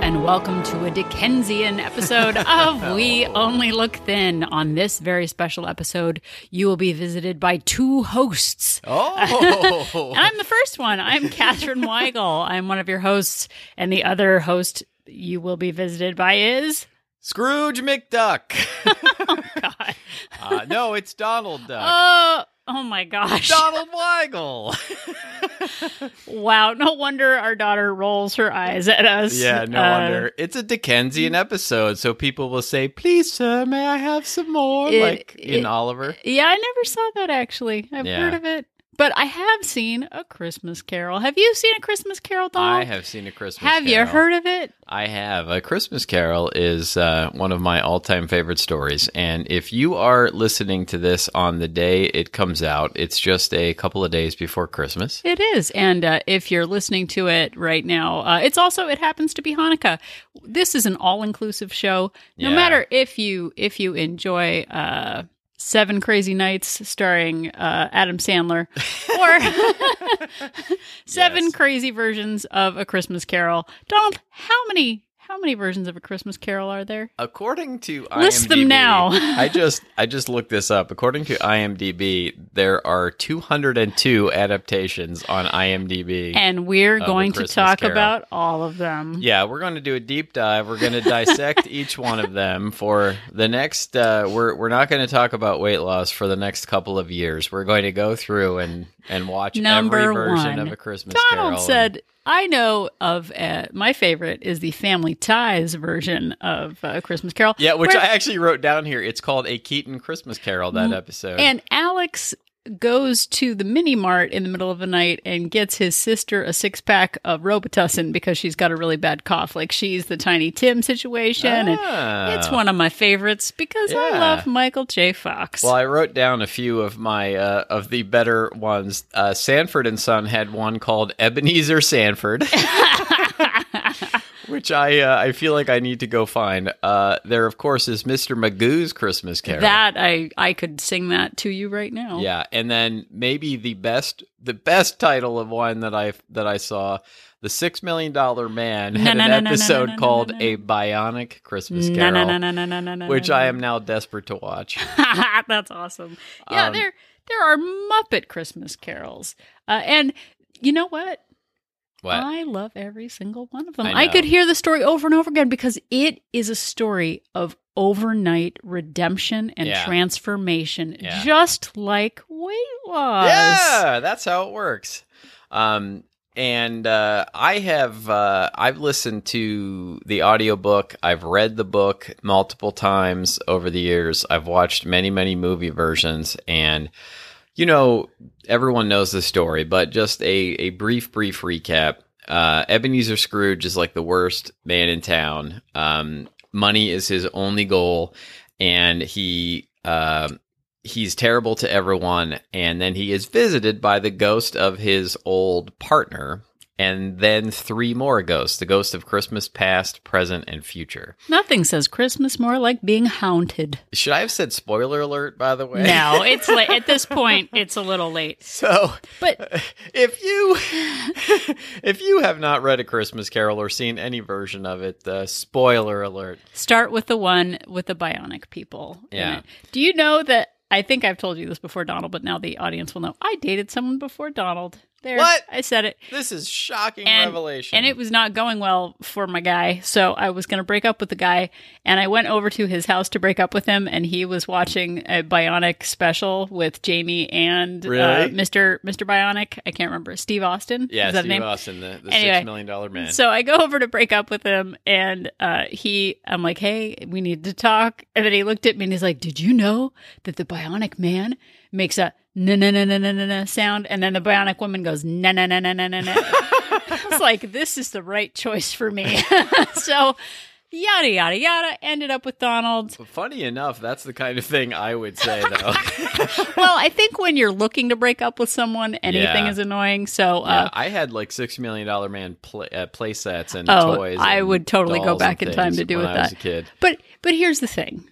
And welcome to a Dickensian episode of We Only Look Thin. On this very special episode, you will be visited by two hosts. Oh, And I'm the first one. I'm Katherine Weigel. I'm one of your hosts, and the other host you will be visited by is. Scrooge McDuck. oh, God. Uh, no, it's Donald Duck. Oh, oh my gosh. Donald Weigel. Wow. No wonder our daughter rolls her eyes at us. yeah, no Uh, wonder. It's a Dickensian episode, so people will say, "Please, sir, may I have some more?" It- like in it- Oliver. Yeah, I never saw that actually. I've Yeah. heard of it. But I have seen a Christmas Carol. Have you seen a Christmas Carol, Donald? I have seen a Christmas. Carol. Have you heard of it? I have. A Christmas Carol is uh, one of my all-time favorite stories, and if you are listening to this on the day it comes out, it's just a couple of days before Christmas. It is. And uh, if you're listening to it right now, uh, it's also it happens to be Hanukkah. This is an all-inclusive show. No Yeah. matter if you if you enjoy uh Seven Crazy Nights starring uh, Adam Sandler or seven Yes. crazy versions of a Christmas Carol. Donald, how many how many versions of a Christmas Carol are there? According to List them now. I just I just looked this up. According to IMDb, there are 202 adaptations on IMDb. And we're going to talk Carol. about all of them. yeah, we're going to do a deep dive. We're going to dissect each one of them for the next. Uh, we're we're not going to talk about weight loss for the next couple of years. We're going to go through and and watch Number every version one. of a Christmas Donald Carol. Donald said, I know of uh, my favorite is the Family Ties version of uh, Christmas Carol. yeah, which where- I actually wrote down here. It's called a Keaton Christmas Carol. That episode. And Alex goes to the mini mart in the middle of the night and gets his sister a six pack of Robitussin because she's got a really bad cough. Like she's the Tiny Tim situation. Ah. And it's one of my favorites because I love Michael J. Fox. Well, I wrote down a few of my uh, of the better ones. Uh, Sanford and Son had one called Ebenezer Sanford, which I uh, I feel like I need to go find. Uh, there, of course, is Mr. Magoo's Christmas Carol. that I I could sing that to you right now. yeah, and then maybe the best the best title of one that I that I saw. The Six Million Dollar Man had an episode called. A Bionic Christmas Carol, no, no, no, no, no, no, no, which I am now desperate to watch. That's awesome. Yeah, Um, there there are Muppet Christmas carols, uh, and you know what? What? I love every single one of them. I I, could hear the story over and over again because it is a story of overnight redemption and Yeah. transformation, Yeah. just like weight loss. Yeah, that's how it works. Um, and uh, I have uh, I've listened to the audiobook. I've read the book multiple times over the years. I've watched many many movie versions, and you know everyone knows the story, but just a a brief brief recap. Uh, Ebenezer Scrooge is like the worst man in town. Um, money is his only goal, and he. Uh, he's terrible to everyone and then he is visited by the ghost of his old partner and then three more ghosts the ghost of christmas past present and future Nothing says Christmas more like being haunted. should i have said spoiler alert by the way No, it's late. At this point, it's a little late. so But if you if you have not read a christmas carol or seen any version of it uh, spoiler alert Start with the one with the bionic people. Yeah. Do you know that? I think I've told you this before, Donald, but now the audience will know. I dated someone before Donald. There, What? I said it. this is shocking And, revelation and it was not going well for my guy. So I was going to break up with the guy. And I went over to his house to break up with him. And he was watching a Bionic special with Jamie and uh, Mr. Mr. Bionic. I can't remember. Steve Austin. yeah Is that Steve name? austin the, the Anyway, six million dollar man So I go over to break up with him, and uh, he, I'm like, hey, we need to talk. And then he looked at me and he's like, did you know that the bionic man makes a na na na na na na sound, and then the bionic woman goes na na na na na na na. I like, this is the right choice for me. so yada yada yada. Ended up with Donald. Funny enough, that's the kind of thing I would say, though. Well, I think when you're looking to break up with someone, anything Yeah. is annoying. So Yeah, uh, I had like six million dollar man play, uh, play sets and Oh, toys. I would totally go back in time to do when with I was that. a kid. But but here's the thing.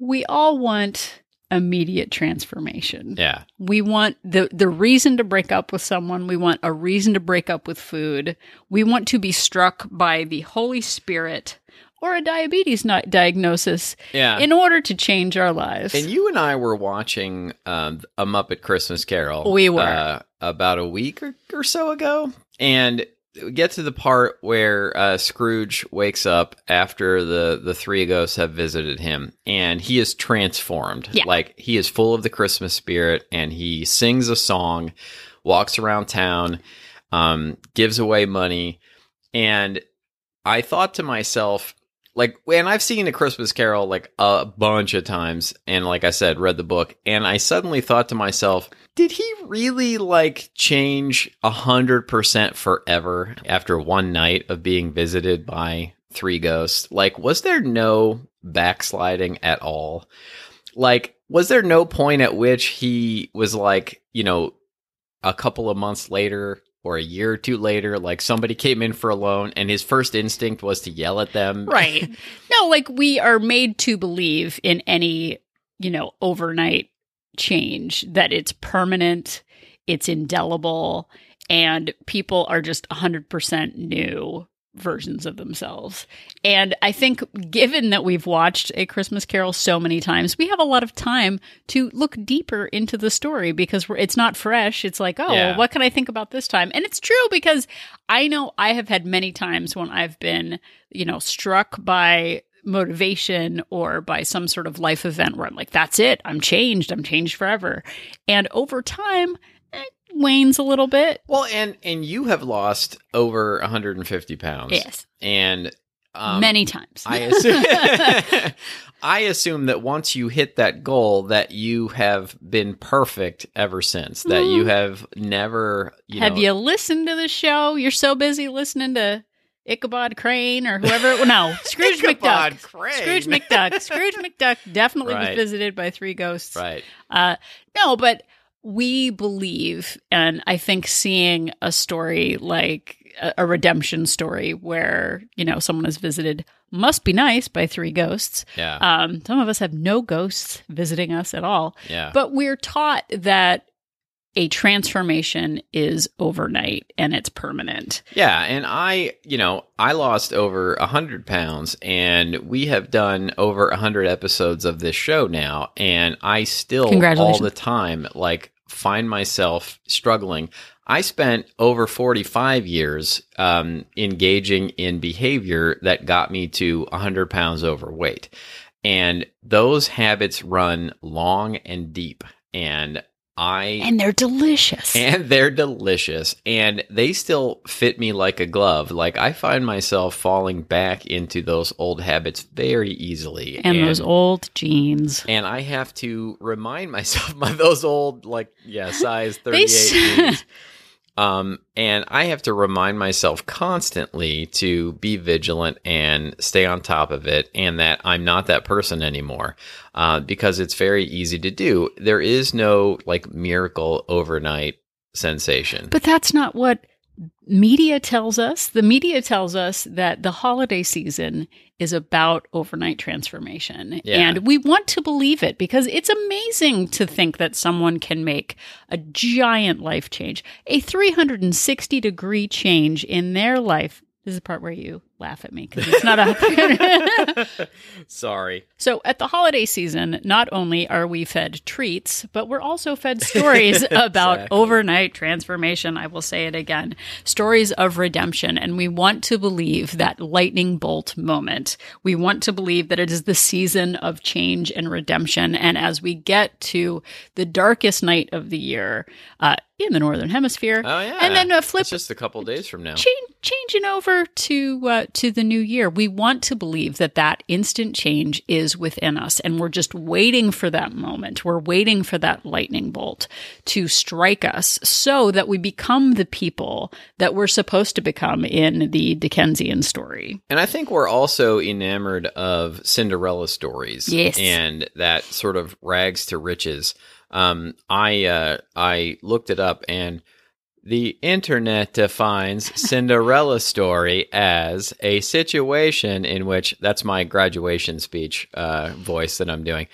We all want immediate transformation. Yeah. We want the the reason to break up with someone. We want a reason to break up with food. We want to be struck by the Holy Spirit or a diabetes not diagnosis Yeah. in order to change our lives. And you and I were watching um, a Muppet Christmas Carol. We were. uh, about a week or, or so ago, and we get to the part where uh, Scrooge wakes up after the the three ghosts have visited him, and he is transformed. Yeah. Like he is full of the Christmas spirit, and he sings a song, walks around town, um, gives away money, and I thought to myself, like, and I've seen A Christmas Carol like a bunch of times, and like I said, read the book, and I suddenly thought to myself, did he really like change a hundred percent forever after one night of being visited by three ghosts? Like, was there no backsliding at all? Like, was there no point at which he was like, you know, a couple of months later or a year or two later, like somebody came in for a loan and his first instinct was to yell at them? right. No, like we are made to believe in any, you know, overnight change that it's permanent, it's indelible, and people are just 100% new versions of themselves. And I think given that we've watched A Christmas Carol so many times, we have a lot of time to look deeper into the story because we're, it's not fresh. It's like, oh, Yeah. well, what can I think about this time? And it's true because I know I have had many times when I've been, you know, struck by motivation or by some sort of life event where I'm like, that's it. I'm changed. I'm changed forever. And over time, wanes a little bit. Well, and and you have lost over 150 pounds. Yes. And um, many times. I assume, I assume that once you hit that goal, that you have been perfect ever since. That you Mm. have never, you have know, you listened to the show? You're so busy listening to Ichabod Crane or whoever. no, Scrooge McDuck. Crane. Scrooge McDuck. Scrooge McDuck definitely Right. was visited by three ghosts. right? Uh, no, but we believe, and I think seeing a story like a, redemption story where you know someone is visited must be nice by three ghosts. Yeah, Um, some of us have no ghosts visiting us at all, yeah. but we're taught that a transformation is overnight and it's permanent. Yeah, and I, you know, I lost over a hundred pounds, and we have done over a hundred episodes of this show now, and I still all the time like find myself struggling. I spent over forty five years um, engaging in behavior that got me to a hundred pounds overweight, and those habits run long and deep, and I And they're delicious. and they're delicious and they still fit me like a glove like i find myself falling back into those old habits very easily and those old jeans. and i have to remind myself of those old like yeah size 38 jeans. um and i have to remind myself constantly to be vigilant and stay on top of it and that i'm not that person anymore uh, because it's very easy to do. There is no like miracle overnight sensation. But that's not what media tells us. The media tells us that the holiday season is about overnight transformation. Yeah. And we want to believe it because it's amazing to think that someone can make a giant life change, a 360 degree change in their life. This is the part where you laugh at me because it's not a. sorry So at the holiday season, not only are we fed treats, but we're also fed stories about Exactly. overnight transformation. I will say it again. Stories of redemption. And we want to believe that lightning bolt moment. We want to believe that it is the season of change and redemption. And as we get to the darkest night of the year, uh, in the northern hemisphere, oh yeah and then uh, flip it's just a couple days from now change, changing over to uh, to the new year. We want to believe that that instant change is within us, and we're just waiting for that moment. We're waiting for that lightning bolt to strike us, so that we become the people that we're supposed to become in the Dickensian story. And I think we're also enamored of Cinderella stories. Yes. And that sort of rags to riches. Um, I uh, I looked it up and the internet defines Cinderella story as a situation in which that's my graduation speech uh, voice that I'm doing.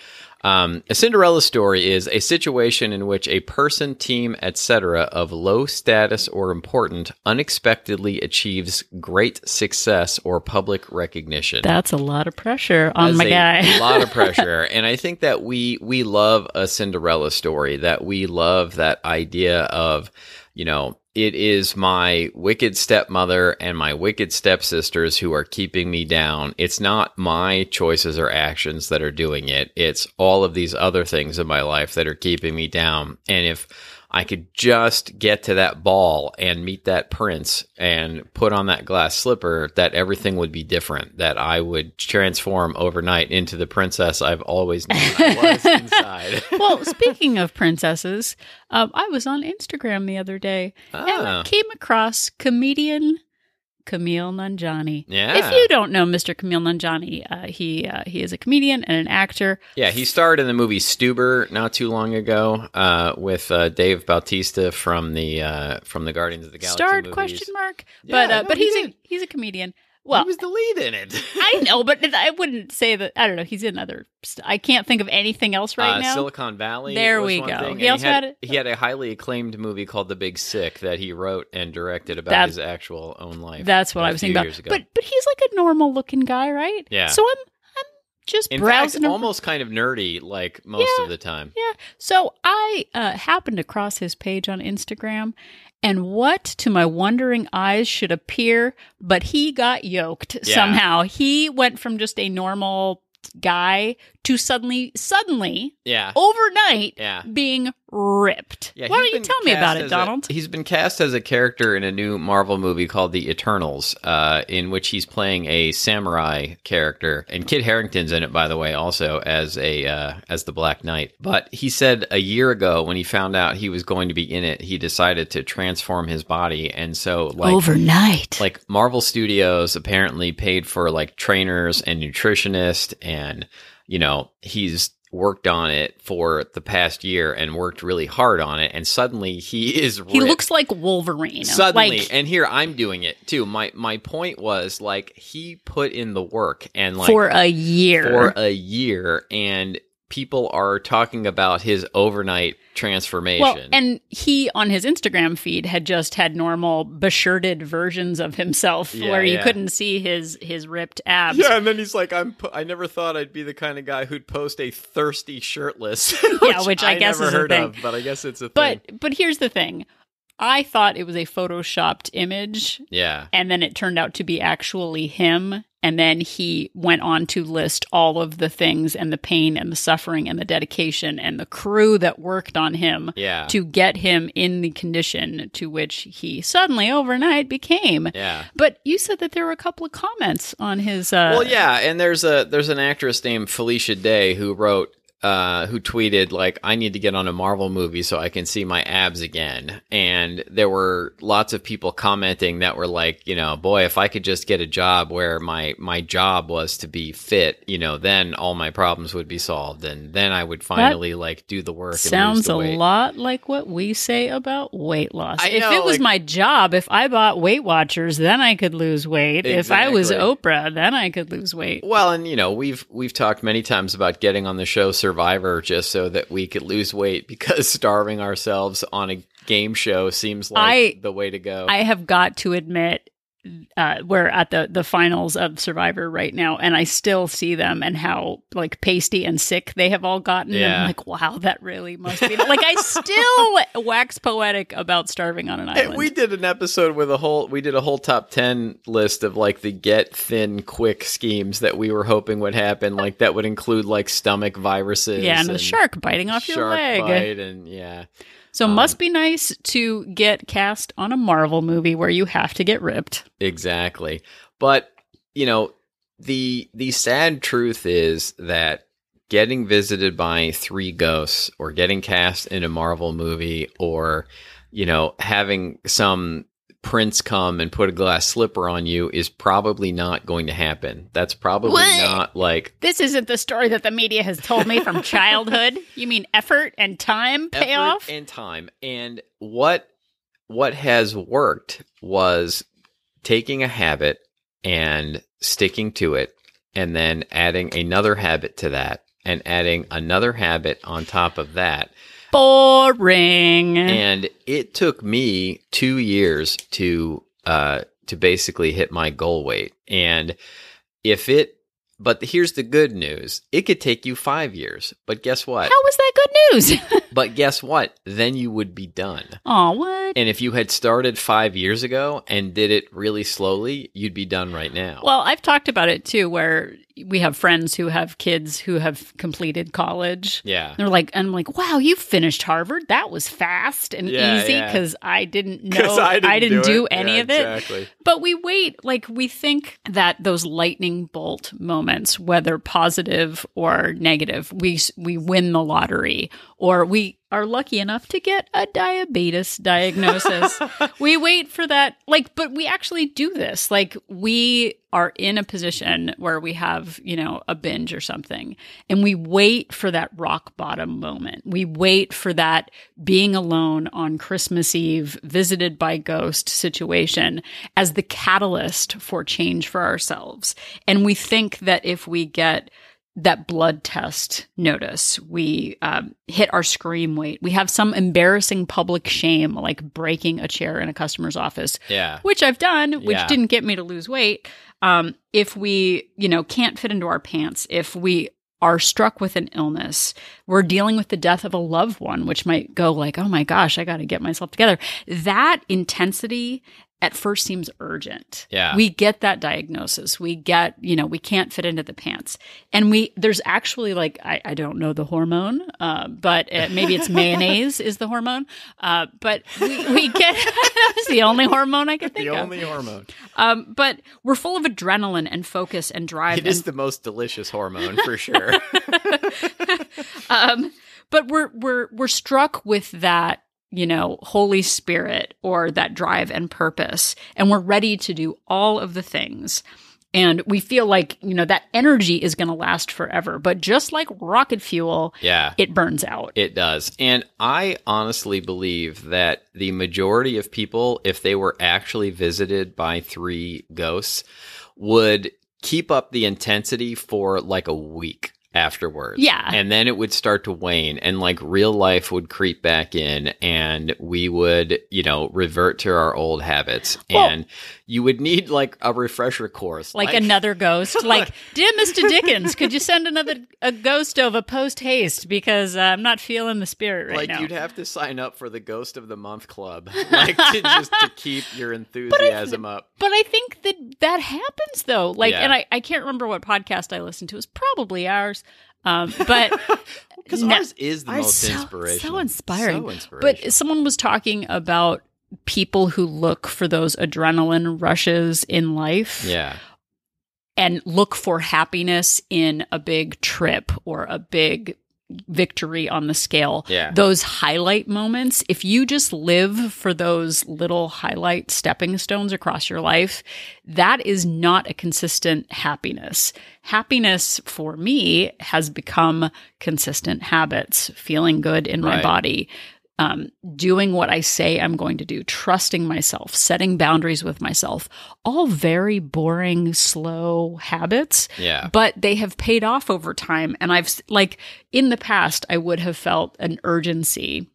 Um, a Cinderella story is a situation in which a person, team, etc., of low status or important unexpectedly achieves great success or public recognition. That's a lot of pressure on That's my a guy. A lot of pressure, and I think that we we love a Cinderella story. That we love that idea of, you know, it is my wicked stepmother and my wicked stepsisters who are keeping me down. It's not my choices or actions that are doing it. It's all of these other things in my life that are keeping me down. And if I could just get to that ball and meet that prince and put on that glass slipper, that everything would be different. That I would transform overnight into the princess I've always known I was inside. well, speaking of princesses, um, I was on Instagram the other day and Ah. I came across comedian Kumail Nanjiani. Yeah. If you don't know Mr. Kumail Nanjiani, uh, he uh, he is a comedian and an actor. Yeah, he starred in the movie Stuber not too long ago uh, with uh, Dave Bautista from the uh, from the Guardians of the Galaxy Starred movies. question mark, Yeah, but uh, no, but he he's a he's a comedian. He was the lead in it. I know, but I wouldn't say that. I don't know. He's in other. St- I can't think of anything else right uh, now. Silicon Valley. There we go. thing, He and also had, had a- he had a highly acclaimed movie called The Big Sick that he wrote and directed about That- his actual own life. That's what I was thinking about. years ago. But but he's like a normal looking guy, right? Yeah. So I'm I'm just in browsing. fact, almost kind of nerdy, like most Yeah. of the time. Yeah. So I uh, happened across his page on Instagram, and what to my wondering eyes should appear, but he got yoked Yeah. somehow. He went from just a normal guy to suddenly, suddenly, Yeah, overnight, yeah. being ripped. Yeah, Why don't you tell me about it, as a- Donald? he's been cast as a character in a new Marvel movie called The Eternals, uh, in which he's playing a samurai character, and Kit Harington's in it, by the way, also as a uh, as the Black Knight. But he said a year ago when he found out he was going to be in it, he decided to transform his body, and so like overnight. like Marvel Studios apparently paid for like trainers and nutritionists and you know he's worked on it for the past year and worked really hard on it and suddenly he is he looks like Wolverine. suddenly like, and here I'm doing it too my my point was like he put in the work and like for a year. for a year and people are talking about his overnight transformation Well, and he on his Instagram feed had just had normal beshirted versions of himself Yeah, where you couldn't see his his ripped abs. Yeah, and then he's like, "I'm. po- I never thought I'd be the kind of guy who'd post a thirsty shirtless." Yeah, which I guess never is a heard thing. of, but I guess it's a thing. But but here's the thing. I thought it was a photoshopped image yeah, and then it turned out to be actually him and then he went on to list all of the things and the pain and the suffering and the dedication and the crew that worked on him yeah, to get him in the condition to which he suddenly overnight became. yeah. But you said that there were a couple of comments on his. Uh, Well, yeah, and there's a there's an actress named Felicia Day who wrote. Uh, who tweeted like I need to get on a Marvel movie so I can see my abs again, and there were lots of people commenting that were like, you know, boy, if I could just get a job where my my job was to be fit, you know, then all my problems would be solved, and then I would finally like do the work. Sounds the a weight. lot like what we say about weight loss. I if know, it was like- my job, if I bought Weight Watchers, then I could lose weight. If I was Oprah, then I could lose weight. Well, and you know, we've we've talked many times about getting on the show Survivor just so that we could lose weight because starving ourselves on a game show seems like I- the way to go. I have got to admit, uh, we're at the the finals of Survivor right now, and I still see them and how like pasty and sick they have all gotten. And Yeah. I'm like, wow, that really must be like I still wax poetic about starving on an island. we did an episode with a whole we did a whole top 10 list of like the get thin quick schemes that we were hoping would happen like that would include like stomach viruses yeah, and the shark biting off your leg. bite and yeah So Um, must be nice to get cast on a Marvel movie where you have to get ripped. Exactly. But, you know, the the sad truth is that getting visited by three ghosts or getting cast in a Marvel movie or, you know, having some prince come and put a glass slipper on you is probably not going to happen. That's probably What? not like This isn't the story that the media has told me from childhood. You mean effort and time effort payoff? and time. And what what has worked was taking a habit and sticking to it and then adding another habit to that and adding another habit on top of that. Boring. And it took me two years to uh, to basically hit my goal weight. And if it, but here's the good news: it could take you five years. But guess what? How was that good news? but guess what? Then you would be done. Oh, what? And if you had started five years ago and did it really slowly, you'd be done right now. Well, I've talked about it too, where we have friends who have kids who have completed college. yeah. They're like, and I'm like, wow, you finished Harvard. That was fast and Yeah, easy yeah. because I didn't know, 'Cause I didn't, do, it. any Yeah, of it. Exactly. But we wait, like, we think that those lightning bolt moments, whether positive or negative, we, we win the lottery or we are lucky enough to get a diabetes diagnosis. we wait for that, like, but we actually do this. Like, we are in a position where we have, you know, a binge or something, and we wait for that rock bottom moment. We wait for that being alone on Christmas Eve, visited by ghost situation as the catalyst for change for ourselves. And we think that if we get that blood test notice. We um, hit our scream weight. We have some embarrassing public shame, like breaking a chair in a customer's office, Yeah. which I've done, which Yeah. didn't get me to lose weight. Um, if we, you know, can't fit into our pants, if we are struck with an illness, we're dealing with the death of a loved one, which might go like, oh my gosh, I got to get myself together. That intensity at first seems urgent. Yeah. We get that diagnosis. We get, you know, we can't fit into the pants. And we, there's actually like, I, I don't know the hormone, uh, but uh, maybe it's mayonnaise is the hormone. Uh, but we, we get, that's the only hormone I could think The of. The only hormone. Um, but we're full of adrenaline and focus and drive. It is and- the most delicious hormone for sure. um, but we're we're we're struck with that you know holy spirit or that drive and purpose. And we're ready to do all of the things. And we feel like you know that energy is going to last forever. But just like rocket fuel yeah. it burns out. It does. And I honestly believe that the majority of people, if they were actually visited by three ghosts, would keep up the intensity for like a week afterwards. Yeah. And then it would start to wane and like real life would creep back in and we would, you know, revert to our old habits. Well- and you would need like a refresher course. like, another ghost like dear mr dickens could you send another a ghost of a post haste because uh, i'm not feeling the spirit right like now you'd have to sign up for the Ghost of the Month Club, like to just to keep your enthusiasm up. But I think that that happens though. Like, Yeah. and I, I can't remember what podcast I listened to. It was probably ours. Um, but Because No, ours is the most so- inspirational, so inspiring. So inspirational. but someone was talking about people who look for those adrenaline rushes in life yeah, and look for happiness in a big trip or a big victory on the scale. Yeah. Those highlight moments, if you just live for those little highlight stepping stones across your life, that is not a consistent happiness. Happiness for me has become consistent habits, feeling good in my body, um, doing what I say I'm going to do, trusting myself, setting boundaries with myself, all very boring, slow habits yeah, but they have paid off over time. And I've, like, in the past, I would have felt an urgency.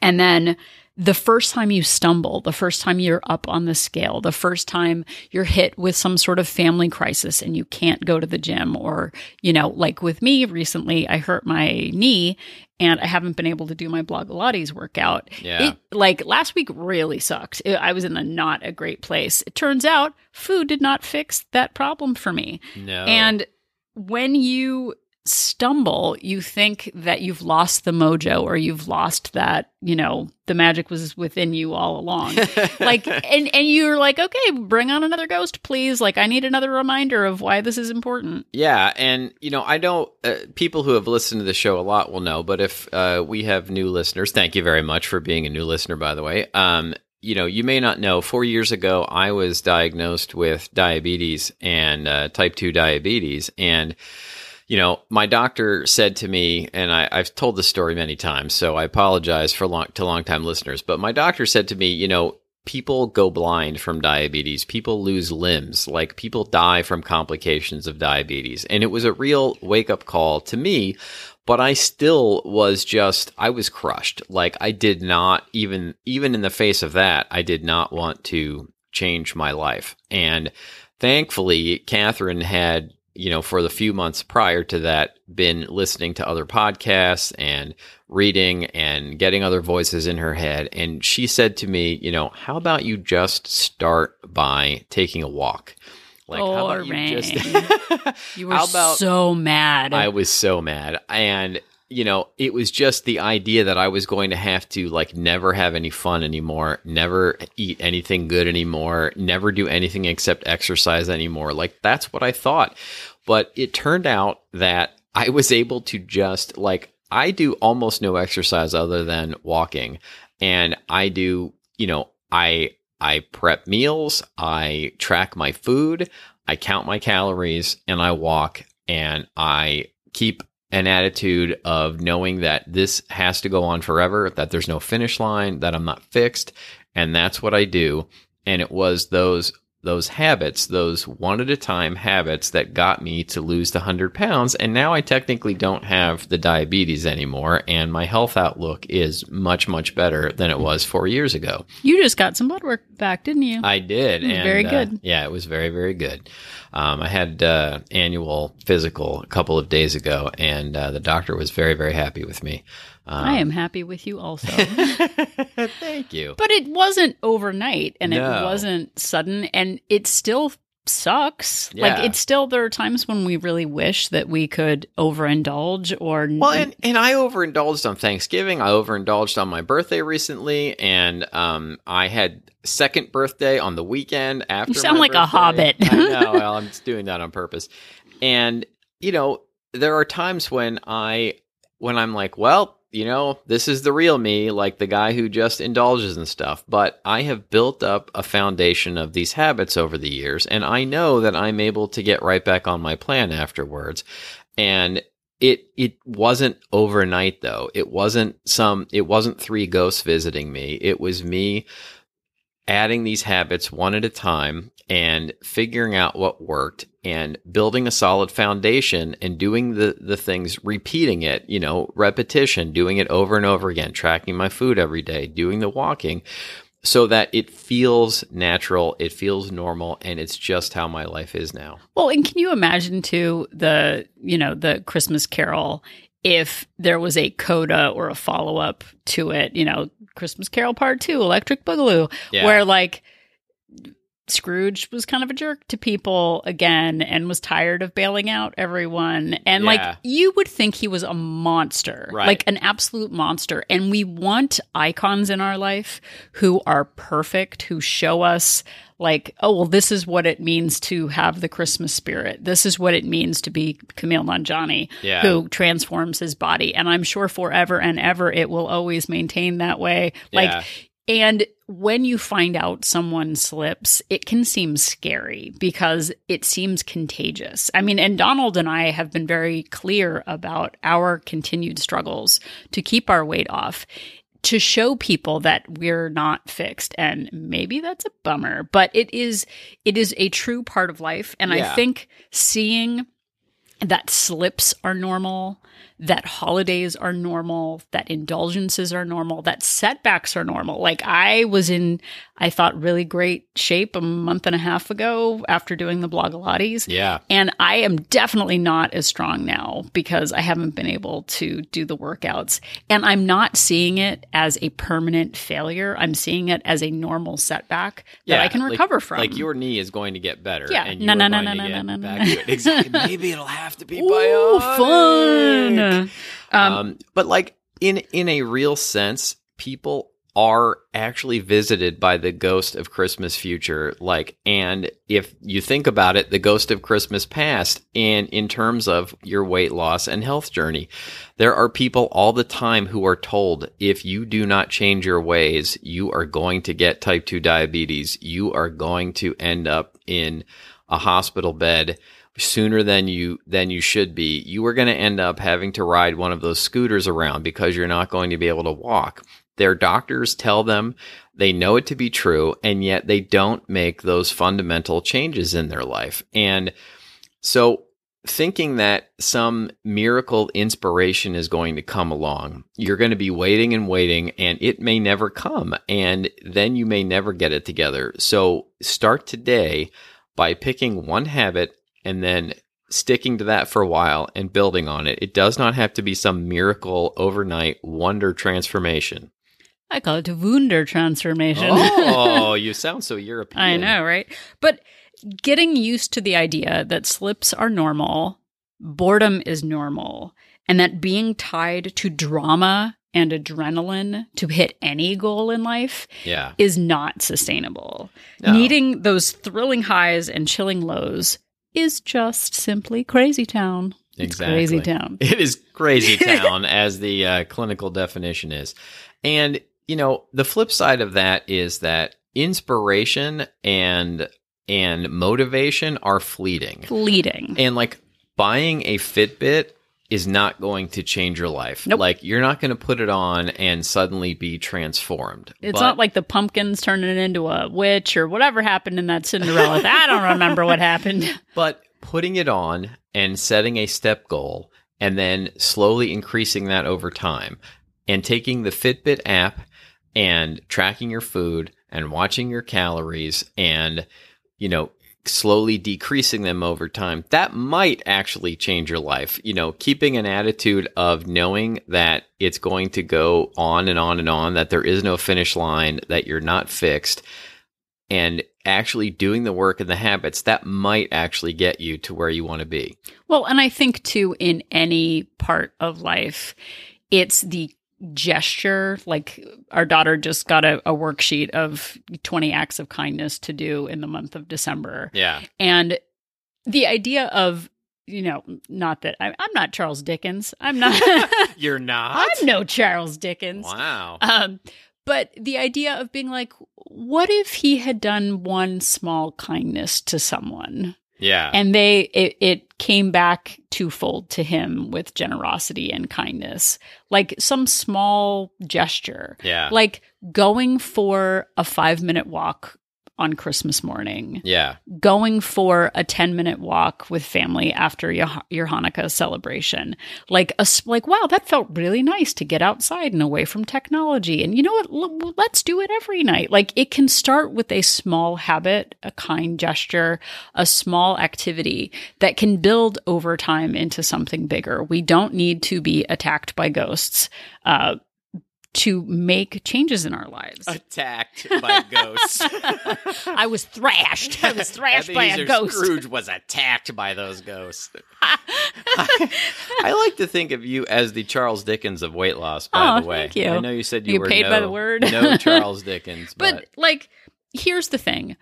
And then the first time you stumble, the first time you're up on the scale, the first time you're hit with some sort of family crisis and you can't go to the gym, or, you know, like with me recently, I hurt my knee and I haven't been able to do my Blogilates workout. Yeah. It, like last week really sucked. It- I was in a not a great place. It turns out food did not fix that problem for me. no, And when you stumble, you think that you've lost the mojo or you've lost that, you know, the magic was within you all along. like and and you're like, "Okay, bring on another ghost, please. Like I need another reminder of why this is important." Yeah, and you know, I don't. Uh, people who have listened to the show a lot will know, but if uh, we have new listeners, thank you very much for being a new listener, by the way. Um, you know, you may not know. Four years ago, I was diagnosed with diabetes and uh, type two diabetes, and you know, my doctor said to me, and I, I've told this story many times, so I apologize for long to longtime listeners. But my doctor said to me, you know, people go blind from diabetes. People lose limbs. Like people die from complications of diabetes. And it was a real wake up call to me. But I still was just, I was crushed. Like I did not even, even in the face of that, I did not want to change my life. And thankfully, Catherine had you know, for the few months prior to that, been listening to other podcasts and reading and getting other voices in her head. And she said to me, you know, how about you just start by taking a walk? Like, how oh, about you just. you were about, so mad. I was so mad. And you know, it was just the idea that I was going to have to like never have any fun anymore, never eat anything good anymore, never do anything except exercise anymore. Like that's what I thought. But it turned out that I was able to just like I do almost no exercise other than walking. And I do, you know, I I prep meals, I track my food, I count my calories, and I walk and I keep an attitude of knowing that this has to go on forever, that there's no finish line, that I'm not fixed. And that's what I do. And it was those those habits, those one at a time habits that got me to lose the 100 pounds. And now I technically don't have the diabetes anymore. And my health outlook is much, much better than it was four years ago. You just got some blood work back, didn't you? I did. And, very good. Uh, yeah, it was very, very good. Um, I had uh, annual physical a couple of days ago, and uh, the doctor was very, very happy with me. Um, I am happy with you also. Thank you. But it wasn't overnight and no. it wasn't sudden and it still sucks. Yeah. Like it's still there are times when we really wish that we could overindulge or Well, and, and I overindulged on Thanksgiving. I overindulged on my birthday recently and um I had second birthday on the weekend after You sound like birthday. a hobbit. I know. Well, I'm just doing that on purpose. And you know, there are times when I when I'm like, well, you know, this is the real me, like the guy who just indulges in stuff. But I have built up a foundation of these habits over the years, and I know that I'm able to get right back on my plan afterwards. And it it wasn't overnight though. It wasn't some it wasn't three ghosts visiting me. It was me adding these habits one at a time and figuring out what worked and building a solid foundation and doing the, the things, repeating it, you know, repetition, doing it over and over again, tracking my food every day, doing the walking so that it feels natural, it feels normal, and it's just how my life is now. Well, and can you imagine too the, you know, the Christmas Carol if there was a coda or a follow up to it, you know, Christmas Carol Part Two, Electric Boogaloo, yeah. where like Scrooge was kind of a jerk to people again and was tired of bailing out everyone. And yeah. like you would think he was a monster, right. like an absolute monster. And we want icons in our life who are perfect, who show us like, oh, well, this is what it means to have the Christmas spirit. This is what it means to be Kumail Nanjiani, yeah. who transforms his body. And I'm sure forever and ever it will always maintain that way. Like, yeah. And when you find out someone slips, it can seem scary because it seems contagious. I mean, and Donald and I have been very clear about our continued struggles to keep our weight off to show people that we're not fixed and maybe that's a bummer but it is it is a true part of life and yeah. i think seeing that slips are normal that holidays are normal, that indulgences are normal, that setbacks are normal. Like I was in, I thought really great shape a month and a half ago after doing the Blogilates. Yeah. And I am definitely not as strong now because I haven't been able to do the workouts. And I'm not seeing it as a permanent failure. I'm seeing it as a normal setback that I can recover like, from. Like your knee is going to get better. Yeah. And no, no, no, no, no, no, no, no. Exactly. Maybe it'll have to be Ooh, bionic. fun. Um, um, but like in in a real sense, people are actually visited by the ghost of Christmas future. Like, and if you think about it, the ghost of Christmas past, and in terms of your weight loss and health journey, there are people all the time who are told if you do not change your ways, you are going to get type 2 diabetes. You are going to end up in a hospital bed sooner than you than you should be, you are going to end up having to ride one of those scooters around because you're not going to be able to walk. their doctors tell them they know it to be true, and yet they don't make those fundamental changes in their life. And so thinking that some miracle inspiration is going to come along. You're going to be waiting and waiting and it may never come and then you may never get it together. So start today by picking one habit and then sticking to that for a while and building on it. It does not have to be some miracle overnight wonder transformation. I call it a Wunder transformation. Oh, you sound so European. I know, right? But getting used to the idea that slips are normal, boredom is normal, and that being tied to drama and adrenaline to hit any goal in life Yeah. is not sustainable. No. Needing those thrilling highs and chilling lows is just simply crazy town. It's Exactly. crazy town. It is crazy town, as the uh, clinical definition is. And, you know, the flip side of that is that inspiration and and motivation are fleeting. Fleeting. And like buying a Fitbit is not going to change your life. Nope. Like you're not going to put it on and suddenly be transformed. It's But- not like the pumpkins turning into a witch or whatever happened in that Cinderella. I don't remember what happened. But putting it on and setting a step goal and then slowly increasing that over time and taking the Fitbit app and tracking your food and watching your calories and, you know, slowly decreasing them over time, that might actually change your life. You know, keeping an attitude of knowing that it's going to go on and on and on, that there is no finish line, that you're not fixed, and actually doing the work and the habits, that might actually get you to where you want to be. Well, and I think too, in any part of life, it's the gesture. Like our daughter just got a, a worksheet of 20 acts of kindness to do in the month of December. Yeah. And the idea of, you know, not that I, I'm not Charles Dickens. I'm not, You're not? I'm no Charles Dickens. Wow. Um, but the idea of being like, what if he had done one small kindness to someone? Yeah. and they it, it came back twofold to him with generosity and kindness like some small gesture yeah. like going for a five minute walk on christmas morning. Yeah. going for a 10 minute walk with family after your, your hanukkah celebration. Like a, like wow that felt really nice to get outside and away from technology. And you know what? Let's do it every night. Like it can start with a small habit a kind gesture a small activity that can build over time into something bigger. We don't need to be attacked by ghosts. Uh, to make changes in our lives Attacked by ghosts. I was thrashed. I was thrashed by a ghost. Scrooge was attacked by those ghosts. I, I like to think of you as the Charles Dickens of weight loss. By Oh, the way, thank you. I know you said you, You were paid no, by the word? no Charles Dickens, but, but, like, here's the thing: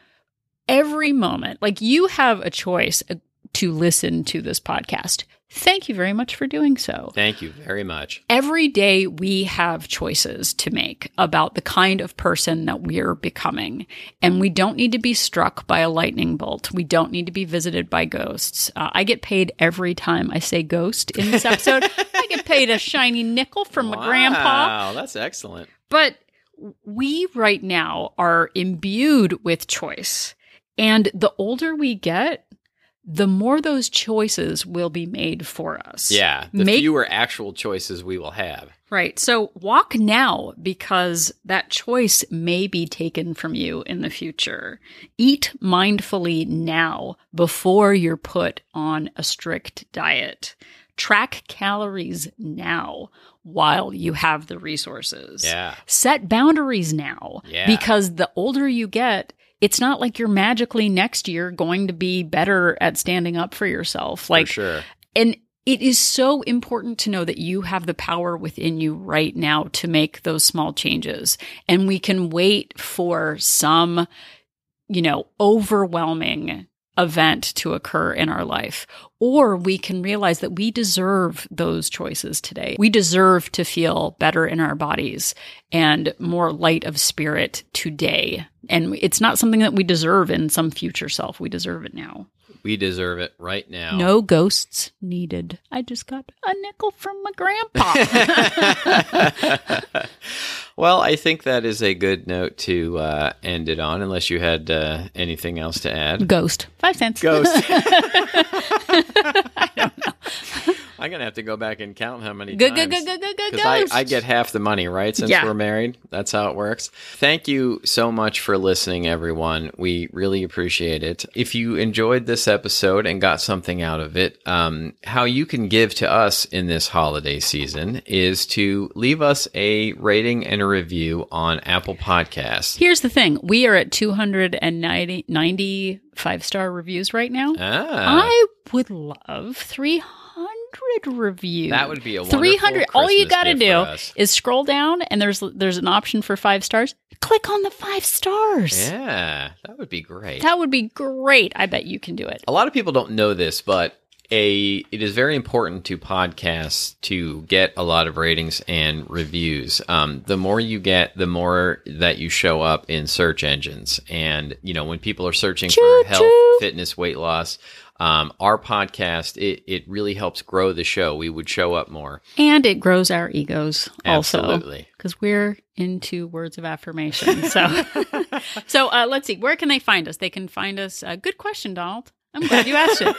every moment, like, you have a choice uh, to listen to this podcast. Thank you very much for doing so. thank you very much. Every day we have choices to make about the kind of person that we're becoming. And we don't need to be struck by a lightning bolt. We don't need to be visited by ghosts. Uh, I get paid every time I say ghost in this episode. I get paid a shiny nickel from my grandpa. Wow, that's excellent. But we right now are imbued with choice. And the older we get, the more those choices will be made for us. Yeah, the Make- fewer actual choices we will have. Right. So walk now because that choice may be taken from you in the future. Eat mindfully now before you're put on a strict diet. Track calories now while you have the resources. Yeah. Set boundaries now Yeah. because the older you get, it's not like you're magically next year going to be better at standing up for yourself. Like for sure. and it is so important to know that you have the power within you right now to make those small changes. And we can wait for some, you know, overwhelming event to occur in our life. Or we can realize that we deserve those choices today. We deserve to feel better in our bodies and more light of spirit today. And it's not something that we deserve in some future self. We deserve it now. We deserve it right now. No ghosts needed. I just got a nickel from my grandpa. well, I think that is a good note to uh, end it on, unless you had uh, anything else to add. Ghost. Five cents. Ghost. I'm gonna have to go back and count how many Go, times. go, go, go, go, go, Because I. I get half the money, right? Since Yeah. we're married. That's how it works. Thank you so much for listening, everyone. We really appreciate it. If you enjoyed this episode and got something out of it, um, how you can give to us in this holiday season is to leave us a rating and a review on Apple Podcasts. Here's the thing we are at 290 90 five star reviews right now. Ah, I would love 300 reviews. that would be a wonderful 300 all you got to do is scroll down and there's there's an option for 5 stars. Click on the 5 stars. Yeah, that would be great. That would be great. I bet you can do it. a lot of people don't know this, but a it is very important to podcasts to get a lot of ratings and reviews. Um, the more you get, the more that you show up in search engines. And you know, when people are searching Choo for health, choo. fitness, weight loss, um, our podcast it it really helps grow the show. We would show up more. And it grows our egos also. Because we're into words of affirmation. So, so uh, let's see. Where can they find us? They can find us. Uh, good question, Donald. I'm glad you asked it.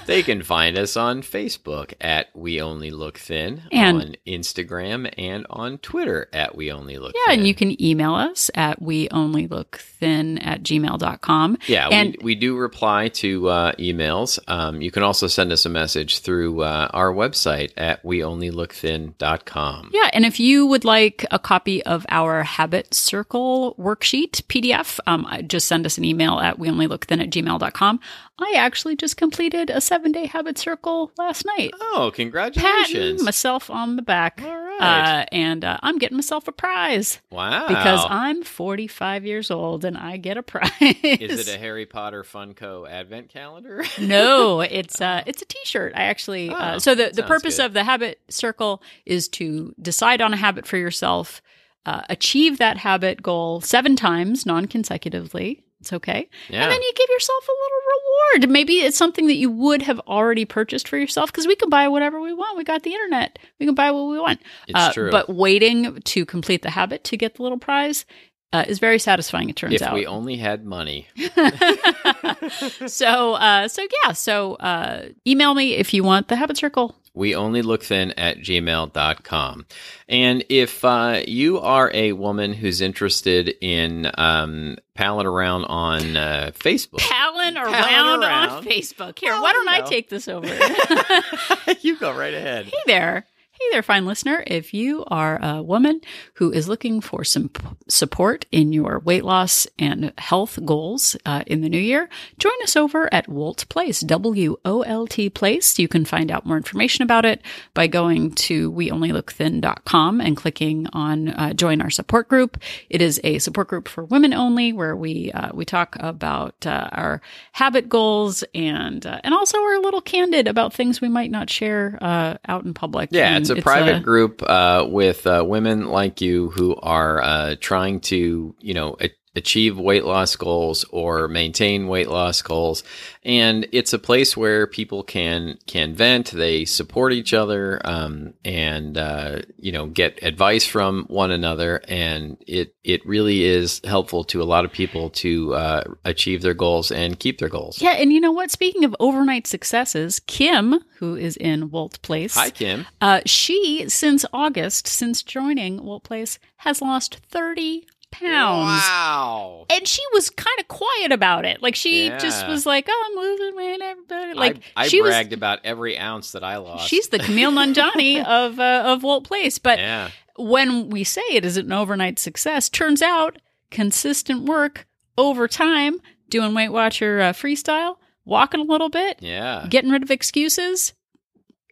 They can find us on Facebook at We Only Look Thin, And- on Instagram, and on Twitter at We Only Look yeah, Thin. and you can email us at we only look thin at gmail.com. Yeah, And- we, we do reply to uh, emails. Um, you can also send us a message through uh, our website at We Only Look weonlylookthin.com. Yeah, and if you would like a copy of our Habit Circle worksheet PDF, um, just send us an email at weonlylookthin at gmail.com. I actually just completed a seven day Habit Circle last night. Oh, congratulations. Patting myself on the back. All right. Uh, and uh, I'm getting myself a prize wow. because I'm 45 years old and I get a prize. Is it a Harry Potter Funko advent calendar? no, it's uh it's a t-shirt. I actually uh, Oh, so the the purpose good. of the habit circle is to decide on a habit for yourself, uh, achieve that habit goal 7 times non-consecutively. It's okay. yeah. And then you give yourself a little reward. Maybe it's something that you would have already purchased for yourself because we can buy whatever we want. We got the internet. We can buy what we want. it's Uh, true. But waiting to complete the habit to get the little prize uh, is very satisfying. It turns if out. we only had money. so, uh, so yeah. So, uh, email me if you want the habit circle. We only look thin at gmail.com and if uh, you are a woman who's interested in um, palling around on uh, facebook Palin around, Palin on. Facebook. Here, Well, why don't you I take this over? you go right ahead Hey there. Hey there, fine listener. If you are a woman who is looking for some p- support in your weight loss and health goals uh, in the new year, join us over at Wolt Place, W O L T Place. You can find out more information about it by going to weonlylookthin.com and clicking on uh, join our support group. It is a support group for women only where we uh, we talk about uh, our habit goals and uh, and also we're a little candid about things we might not share uh, out in public. Yeah, And it's a private group uh, with uh, women like you who are uh, trying to, you know, a- achieve weight loss goals or maintain weight loss goals, and it's a place where people can can vent. They support each other, um, and uh, you know, get advice from one another, and it it really is helpful to a lot of people to uh, achieve their goals and keep their goals. Yeah, and you know what? Speaking of overnight successes, Kim, who is in Wolt Place, Hi, Kim. Uh, she, since August, since joining Wolt Place, has lost 30 pounds. Wow. And she was kind of quiet about it. Like she just was like, "Oh, I'm losing weight." Everybody like I, I she was. bragged about every ounce that I lost. She's the Kumail Nanjiani of uh, of Wolt Place. But yeah. when we say it isn't an overnight success, turns out consistent work over time, doing Weight Watcher uh, freestyle, walking a little bit, Yeah. getting rid of excuses.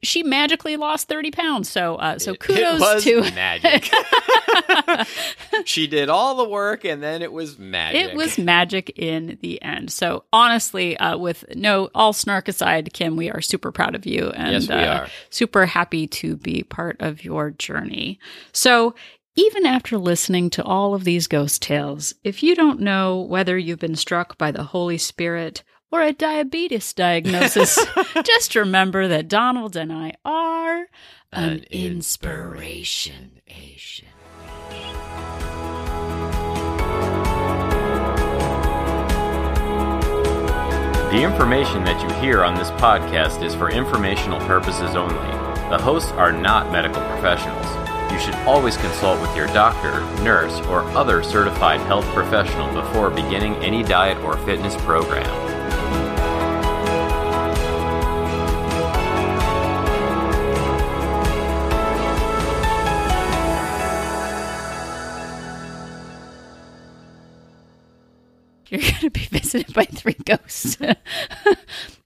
She magically lost 30 pounds. So, uh, so It- kudos it was to magic. she did all the work and then it was magic. It was magic in the end. So honestly, uh, with no all snark aside, Kim, we are super proud of you and Yes, we uh, are. super happy to be part of your journey. So even after listening to all of these ghost tales, if you don't know whether you've been struck by the Holy Spirit or a diabetes diagnosis, just remember that Donald and I are an, An inspiration. The information that you hear on this podcast is for informational purposes only. The hosts are not medical professionals. You should always consult with your doctor, nurse, or other certified health professional before beginning any diet or fitness program. visited by three ghosts.